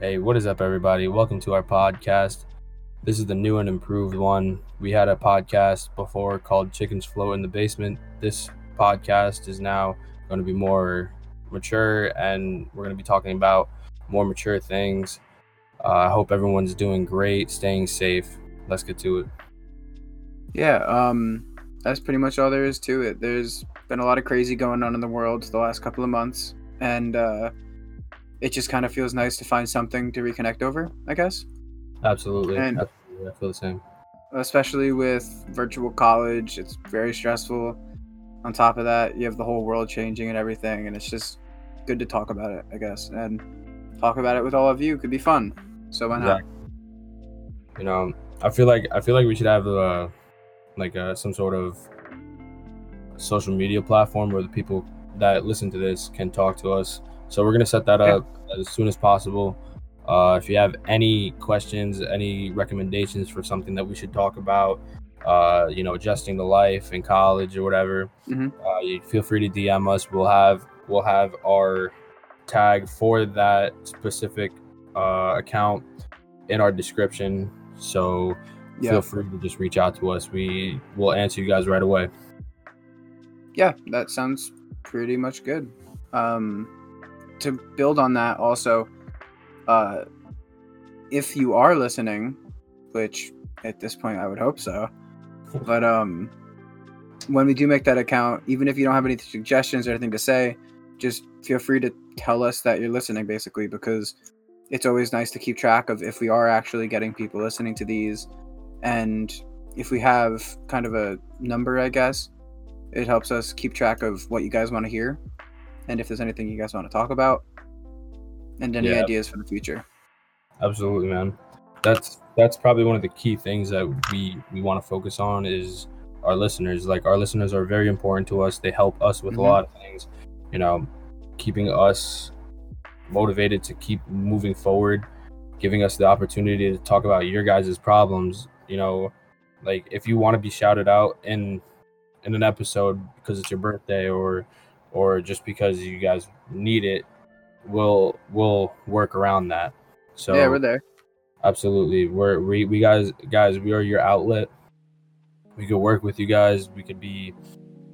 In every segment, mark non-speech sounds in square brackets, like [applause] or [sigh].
Hey, what is up, everybody? Welcome to our podcast. This is the new and improved one. We had a podcast before called Chickens Float in the Basement. This podcast is now going to be more mature and we're going to be talking about more mature things. Uh, I hope everyone's doing great, staying safe. Let's get to it. Yeah, um, that's pretty much all there is to it. There's been a lot of crazy going on in the world the last couple of months, and uh, it just kind of feels nice to find something to reconnect over, I guess. Absolutely. And- Absolutely. I feel the same. Especially with virtual college, it's very stressful. On top of that, you have the whole world changing and everything, and it's just good to talk about it, I guess. And talk about it with all of you could be fun. So why not? You know, I feel like I feel like we should have uh, like uh, some sort of social media platform where the people that listen to this can talk to us. So we're gonna set that Yeah. up as soon as possible. Uh, if you have any questions, any recommendations for something that we should talk about, uh, you know, adjusting the life in college or whatever, Mhm. uh, you feel free to DM us. We'll have we'll have our tag for that specific uh, account in our description. So Yeah. feel free to just reach out to us. We will answer you guys right away. yeah, that sounds pretty much good. Um, to build on that, also, uh, if you are listening, which at this point I would hope so, but um, when we do make that account, even if you don't have any suggestions or anything to say, just feel free to tell us that you're listening, basically, because it's always nice to keep track of if we are actually getting people listening to these, and if we have kind of a number, I guess it helps us keep track of what you guys want to hear and if there's anything you guys want to talk about and any Yeah. ideas for the future Absolutely, man. That's that's probably one of the key things that we we want to focus on is our listeners. Like our listeners are very important to us. They help us with Mhm. a lot of things. You know, keeping us motivated to keep moving forward, giving us the opportunity to talk about your guys' problems. You know, like if you want to be shouted out in in an episode because it's your birthday or or just because you guys need it, we'll we'll work around that. So yeah we're there absolutely, we're we, we guys guys we are your outlet. We could work with you guys. We could be,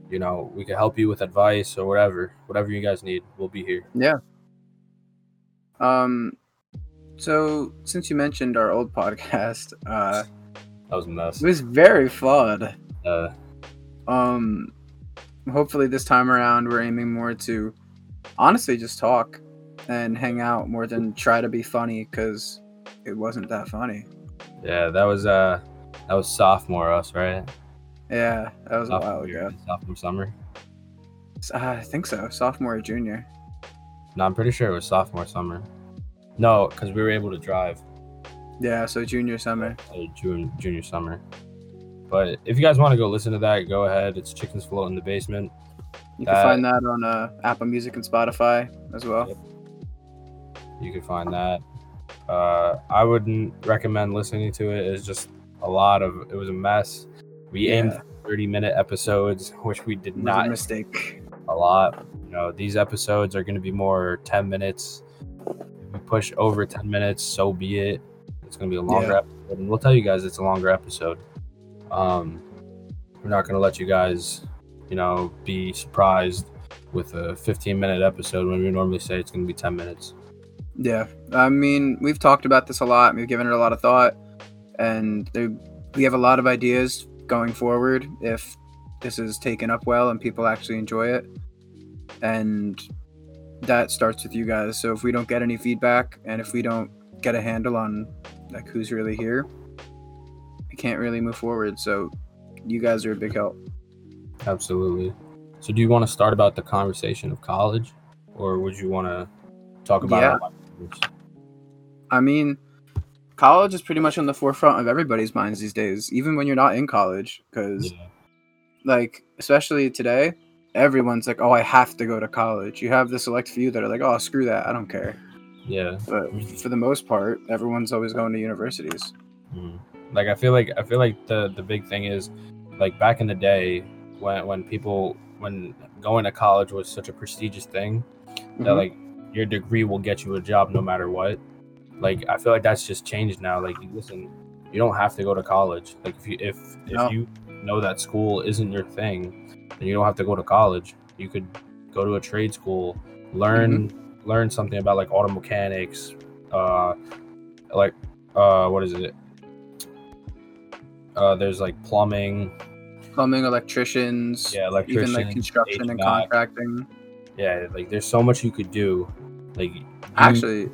you know, we could help you with advice or whatever, whatever you guys need. We'll be here. yeah um so since you mentioned our old [laughs] podcast uh That was a mess. it was very flawed Uh, um hopefully this time around we're aiming more to honestly just talk and hang out more than try to be funny because it wasn't that funny yeah, that was uh, that was sophomore us, right? yeah that was a while Sophomore, ago sophomore summer. uh, i think so sophomore or junior No, I'm pretty sure it was sophomore summer. No, because we were able to drive. yeah so junior summer uh, June junior summer. But if you guys want to go listen to that, go ahead. It's Chickens Float in the Basement. You can find that on uh, Apple Music and Spotify as well. Yep. You can find that. Uh, I wouldn't recommend listening to it. It's just a lot of. It was a mess. We aimed Yeah. for 30 minute episodes, which we did not a mistake. a lot. You know, these episodes are going to be more 10 minutes. If we push over 10 minutes, so be it. It's going to be a longer Yeah. episode, and we'll tell you guys it's a longer episode. Um, we're not going to let you guys, you know, be surprised with a 15 minute episode when we normally say it's going to be 10 minutes. Yeah, I mean, we've talked about this a lot. We've given it a lot of thought, and we have a lot of ideas going forward if this is taken up well and people actually enjoy it. And that starts with you guys. So if we don't get any feedback and if we don't get a handle on like who's really here, can't really move forward. So you guys are a big help. Absolutely. So, do you want to start about the conversation of college, or would you want to talk about Yeah. our life groups? I mean, college is pretty much on the forefront of everybody's minds these days, even when you're not in college. Because, Yeah. like, especially today, everyone's like, oh, I have to go to college. You have the select few that are like, oh, screw that. I don't care. Yeah. But for the most part, everyone's always going to universities. Mm. Like I feel like I feel like the the big thing is like back in the day when when people when going to college was such a prestigious thing that Mhm. like your degree will get you a job no matter what. Like I feel like that's just changed now. Like listen, you don't have to go to college. Like if you if if you know that school isn't your thing, then you don't have to go to college. You could go to a trade school, learn learn something about like auto mechanics, uh, like uh, what is it? Uh, there's like plumbing, Plumbing, electricians, yeah, electrician, even like construction and contracting. Yeah, like there's so much you could do. Like you- Actually,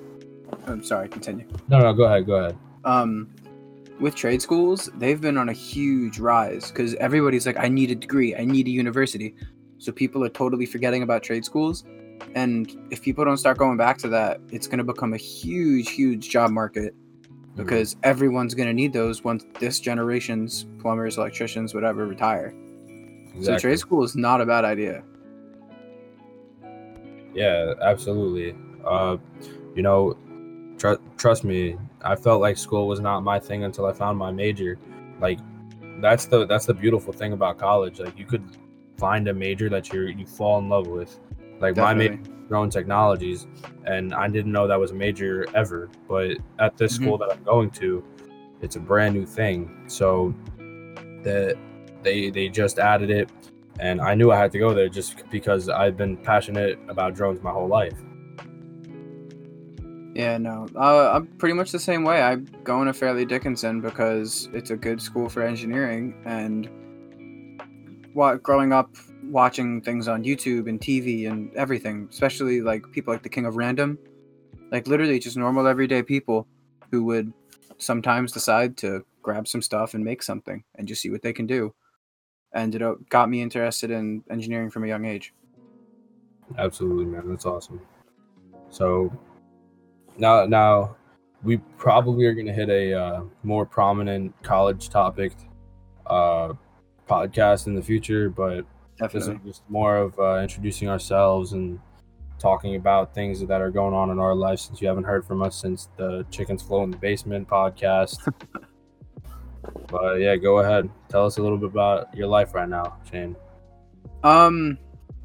I'm sorry. Continue. no, no, go ahead, go ahead. um with trade schools they've been on a huge rise because everybody's like i need a degree i need a university so people are totally forgetting about trade schools and if people don't start going back to that it's going to become a huge huge job market because everyone's going to need those once this generation's plumbers electricians whatever retire so trade school is not a bad idea Yeah, absolutely. Uh, you know, tr- trust me, I felt like school was not my thing until I found my major. Like, that's the that's the beautiful thing about college. Like, you could find a major that you you fall in love with. Like my major, Definitely. drone technologies, and I didn't know that was a major ever. But at this Mhm. school that I'm going to, it's a brand new thing. So that they they just added it and I knew I had to go there just because I've been passionate about drones my whole life. Yeah, no. Uh, I'm pretty much the same way. I'm going to Fairleigh Dickinson because it's a good school for engineering. And what growing up watching things on YouTube and TV and everything, especially like people like the King of Random, like literally just normal everyday people who would sometimes decide to grab some stuff and make something and just see what they can do. And it uh, got me interested in engineering from a young age. Absolutely, man. That's awesome. So now, now we probably are going to hit a uh, more prominent college topic uh, podcast in the future, but Definitely. just more of uh, introducing ourselves and talking about things that are going on in our life since you haven't heard from us since the Chickens Float in the Basement podcast. [laughs] but yeah, go ahead. Tell us a little bit about your life right now, Shane. Um,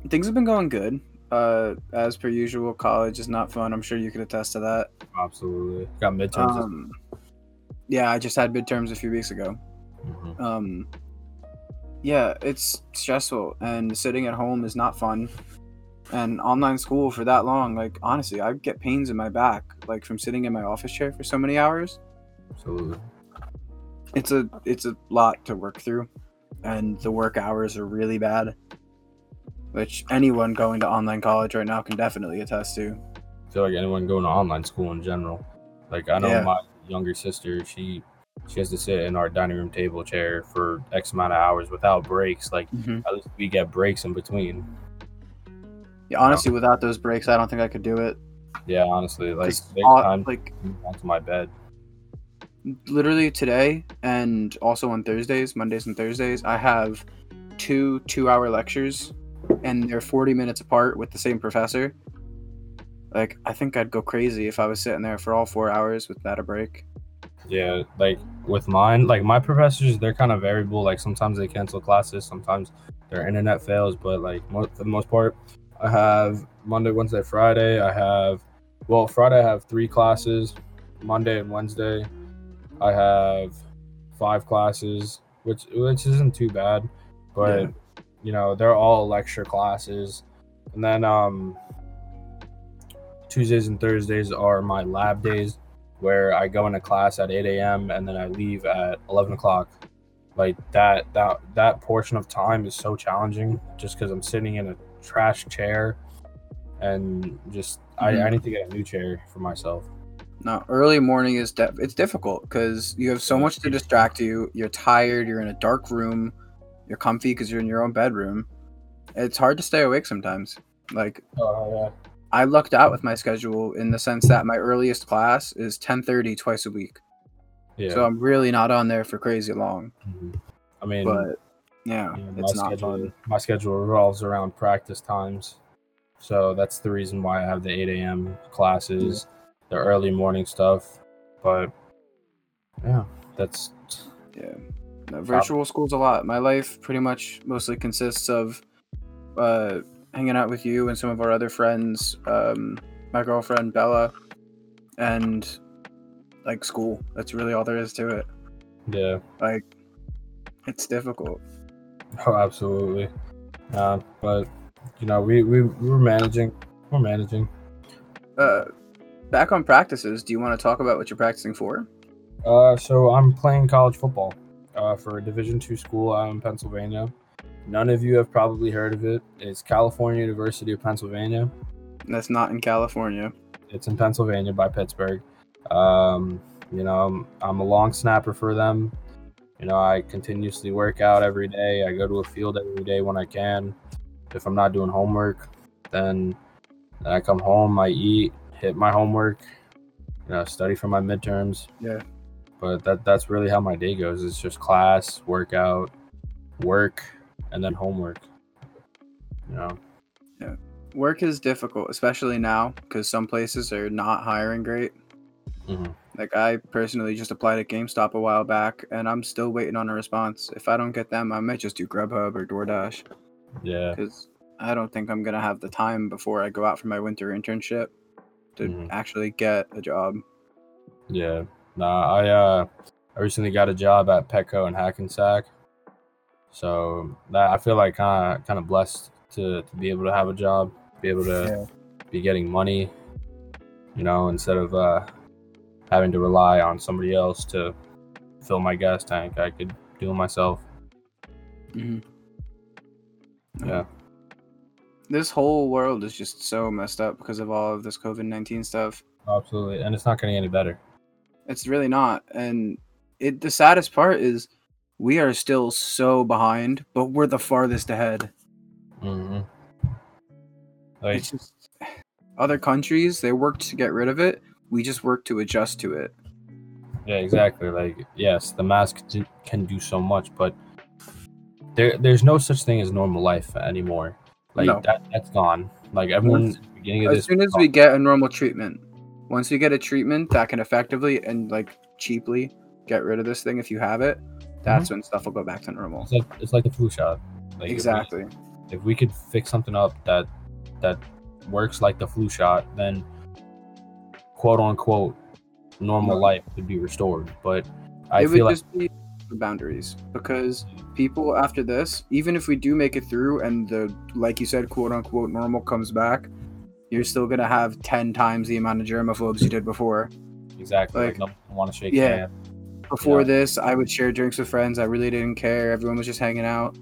things have been going good. Uh, as per usual, college is not fun. I'm sure you could attest to that. Absolutely. Got midterms. Um, yeah, I just had midterms a few weeks ago. Mhm. Um, yeah, it's stressful, and sitting at home is not fun. And online school for that long, like honestly, I get pains in my back, like from sitting in my office chair for so many hours. Absolutely. It's a it's a lot to work through, and the work hours are really bad. Which anyone going to online college right now can definitely attest to. I feel like anyone going to online school in general. Like I know Yeah. my younger sister, she she has to sit in our dining room table chair for X amount of hours without breaks. Like mm-hmm. at least we get breaks in between. Yeah, honestly, without those breaks, I don't think I could do it. Yeah, honestly, like 'Cause there's all- time like onto my bed. literally today, and also on Thursdays, Mondays and Thursdays, I have two two-hour lectures, and they're forty minutes apart with the same professor. Like, I think I'd go crazy if I was sitting there for all four hours without a break. Yeah, like with mine, like my professors, they're kind of variable. Like sometimes they cancel classes, sometimes their internet fails, but like mo- for the most part, I have Monday, Wednesday, Friday. I have, well, Friday I have three classes. Monday and Wednesday, I have five classes, which which isn't too bad, but Yeah. you know they're all lecture classes, and then um Tuesdays and Thursdays are my lab days where I go into class at 8 a.m. and then I leave at 11 o'clock. Like that, that, that portion of time is so challenging just because I'm sitting in a trash chair and just I, Mhm. I need to get a new chair for myself. No, early morning is de- it's difficult because you have so much to distract you. You're tired. You're in a dark room. You're comfy because you're in your own bedroom. It's hard to stay awake sometimes. Like Oh I lucked out with my schedule in the sense that my earliest class is 10:30 twice a week. yeah. So I'm really not on there for crazy long. Mhm. I mean, But yeah, it's not schedule, fun. my schedule revolves around practice times, so that's the reason why I have the 8 a.m. classes, the early morning stuff. But yeah, that's Yeah. No, virtual school's a lot. My life pretty much mostly consists of uh, hanging out with you and some of our other friends, um, my girlfriend Bella, and like school. That's really all there is to it. Yeah. Like, it's difficult. [laughs] Oh, absolutely. Uh, but you know, we we we're managing. We're managing. Uh, back on practices. Do you want to talk about what you're practicing for? Uh, so I'm playing college football. Uh, for a Division two school out in Pennsylvania. None of you have probably heard of it. It's California University of Pennsylvania. That's not in California. It's in Pennsylvania by Pittsburgh. Um, you know, I'm, I'm a long snapper for them. You know, I continuously work out every day. I go to a field every day when I can. If I'm not doing homework, then, then I come home, I eat, hit my homework, you know, study for my midterms. Yeah. But that that's really how my day goes. It's just class, workout, work, and then homework. You know. Yeah. Work is difficult, especially now, because some places are not hiring great. Mhm. Like I personally just applied at GameStop a while back, and I'm still waiting on a response. If I don't get them, I might just do Grubhub or DoorDash, Yeah. because I don't think I'm gonna have the time before I go out for my winter internship to Mhm. actually get a job. Yeah. Nah, I uh I recently got a job at Petco in Hackensack. So that I feel like kind of kind of blessed to, to be able to have a job, be able to be getting money, you know, instead of uh having to rely on somebody else to fill my gas tank. I could do it myself. hmm Yeah. This whole world is just so messed up because of all of this COVID nineteen stuff. Absolutely. And it's not getting any better. It's really not. And it the saddest part is we are still so behind, but we're the farthest ahead. hmm Like It's just other countries, they worked to get rid of it. We just work to adjust to it. Yeah, exactly. Like, yes, the mask d- can do so much, but there, there's no such thing as normal life anymore. Like No. that, that's gone. Like everyone, Once- at the beginning of As this, soon as we get a normal treatment, once we get a treatment that can effectively and like cheaply get rid of this thing if you have it, that's mm-hmm. when stuff will go back to normal. it's like it's like the flu shot. Like if we- exactly. If we, could fix something up that that works like the flu shot, then quote unquote normal No. life could be restored. But I it would feel like just be the boundaries because people after this, even if we do make it through and the like you said, quote unquote normal comes back, you're still gonna have ten times the amount of germaphobes you did before. exactly like, like- no want to shake Yeah. hands. Before Yeah. this, I would share drinks with friends. I really didn't care. Everyone was just hanging out.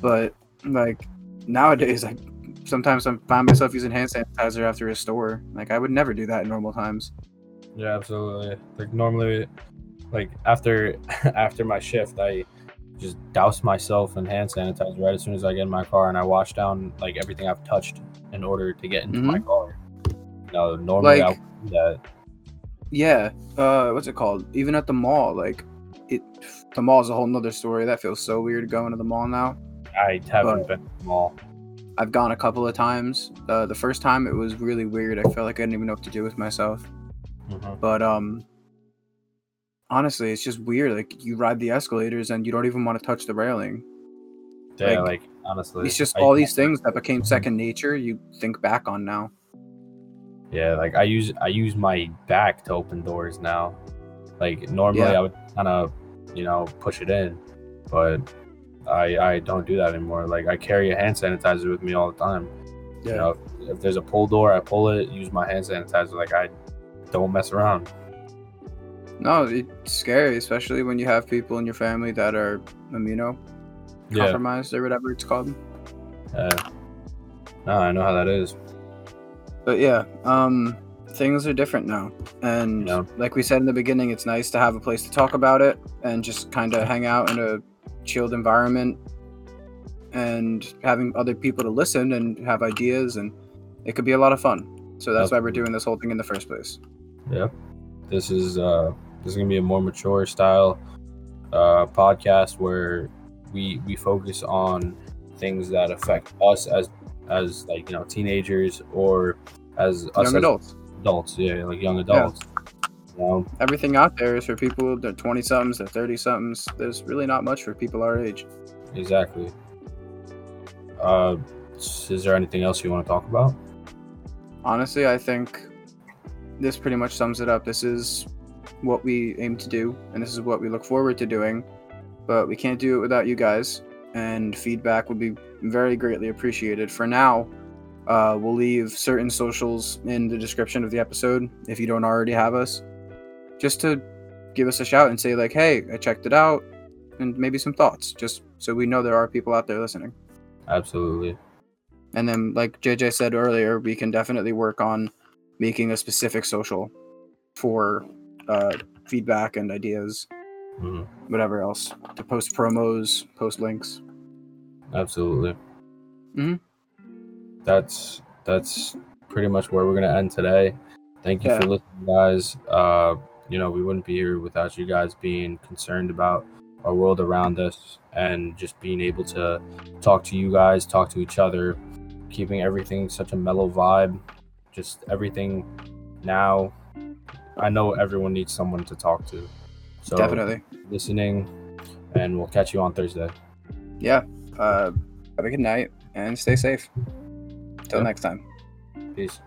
But like nowadays, I sometimes I find myself using hand sanitizer after a store. Like I would never do that in normal times. Yeah, absolutely. Like normally, like after [laughs] after my shift, I just douse myself in hand sanitizer right as soon as I get in my car, and I wash down like everything I've touched in order to get into my mm-hmm. car. No, normally I would do that. Yeah. Uh, what's it called? Even at the mall, like it. The mall is a whole nother story. That feels so weird going to the mall now. I haven't but- been to the mall. I've gone a couple of times. Uh, the first time it was really weird. I felt like I didn't even know what to do with myself. Mhm. But um, honestly, it's just weird. Like you ride the escalators and you don't even want to touch the railing. Yeah, Like, like honestly, It's just I- all these things that became second nature. You think back on now. Yeah, like I use I use my back to open doors now. Like normally Yeah. I would kind of, you know, push it in, but I I don't do that anymore. Like I carry a hand sanitizer with me all the time. Yeah. You know, if, if there's a pull door, I pull it, use my hand sanitizer. Like I don't mess around. No, it's scary, especially when you have people in your family that are immuno Yeah, compromised or whatever it's called. uh, no, I know how that is. But yeah, um, things are different now, and Yeah. like we said in the beginning, it's nice to have a place to talk about it and just kind of hang out in a chilled environment, and having other people to listen and have ideas, and it could be a lot of fun. So that's why we're doing this whole thing in the first place. Yeah, this is uh this is gonna be a more mature style uh podcast where we we focus on things that affect us as as like you know teenagers or as us Young as adults. adults yeah like young adults you know Everything out there is for people. They're twenty somethings. They're thirty somethings. There's really not much for people our age. exactly uh is there anything else you want to talk about honestly i think this pretty much sums it up this is what we aim to do, and this is what we look forward to doing. But we can't do it without you guys, and feedback would be very greatly appreciated. For now, uh, we'll leave certain socials in the description of the episode if you don't already have us, just to give us a shout and say like, "Hey, I checked it out," and maybe some thoughts, just so we know there are people out there listening. Absolutely. And then, like JJ said earlier, we can definitely work on making a specific social for uh, feedback and ideas, Mhm. whatever else, to post promos, post links. Absolutely. Mhm. That's that's pretty much where we're gonna end today. Thank you Yeah. for listening, guys. Uh, you know, we wouldn't be here without you guys being concerned about our world around us and just being able to talk to you guys, talk to each other, keeping everything such a mellow vibe. Just everything now. I know everyone needs someone to talk to. So Definitely. listening, and we'll catch you on Thursday. Yeah. Uh, have a good night and stay safe. Till Yeah. next time. Peace.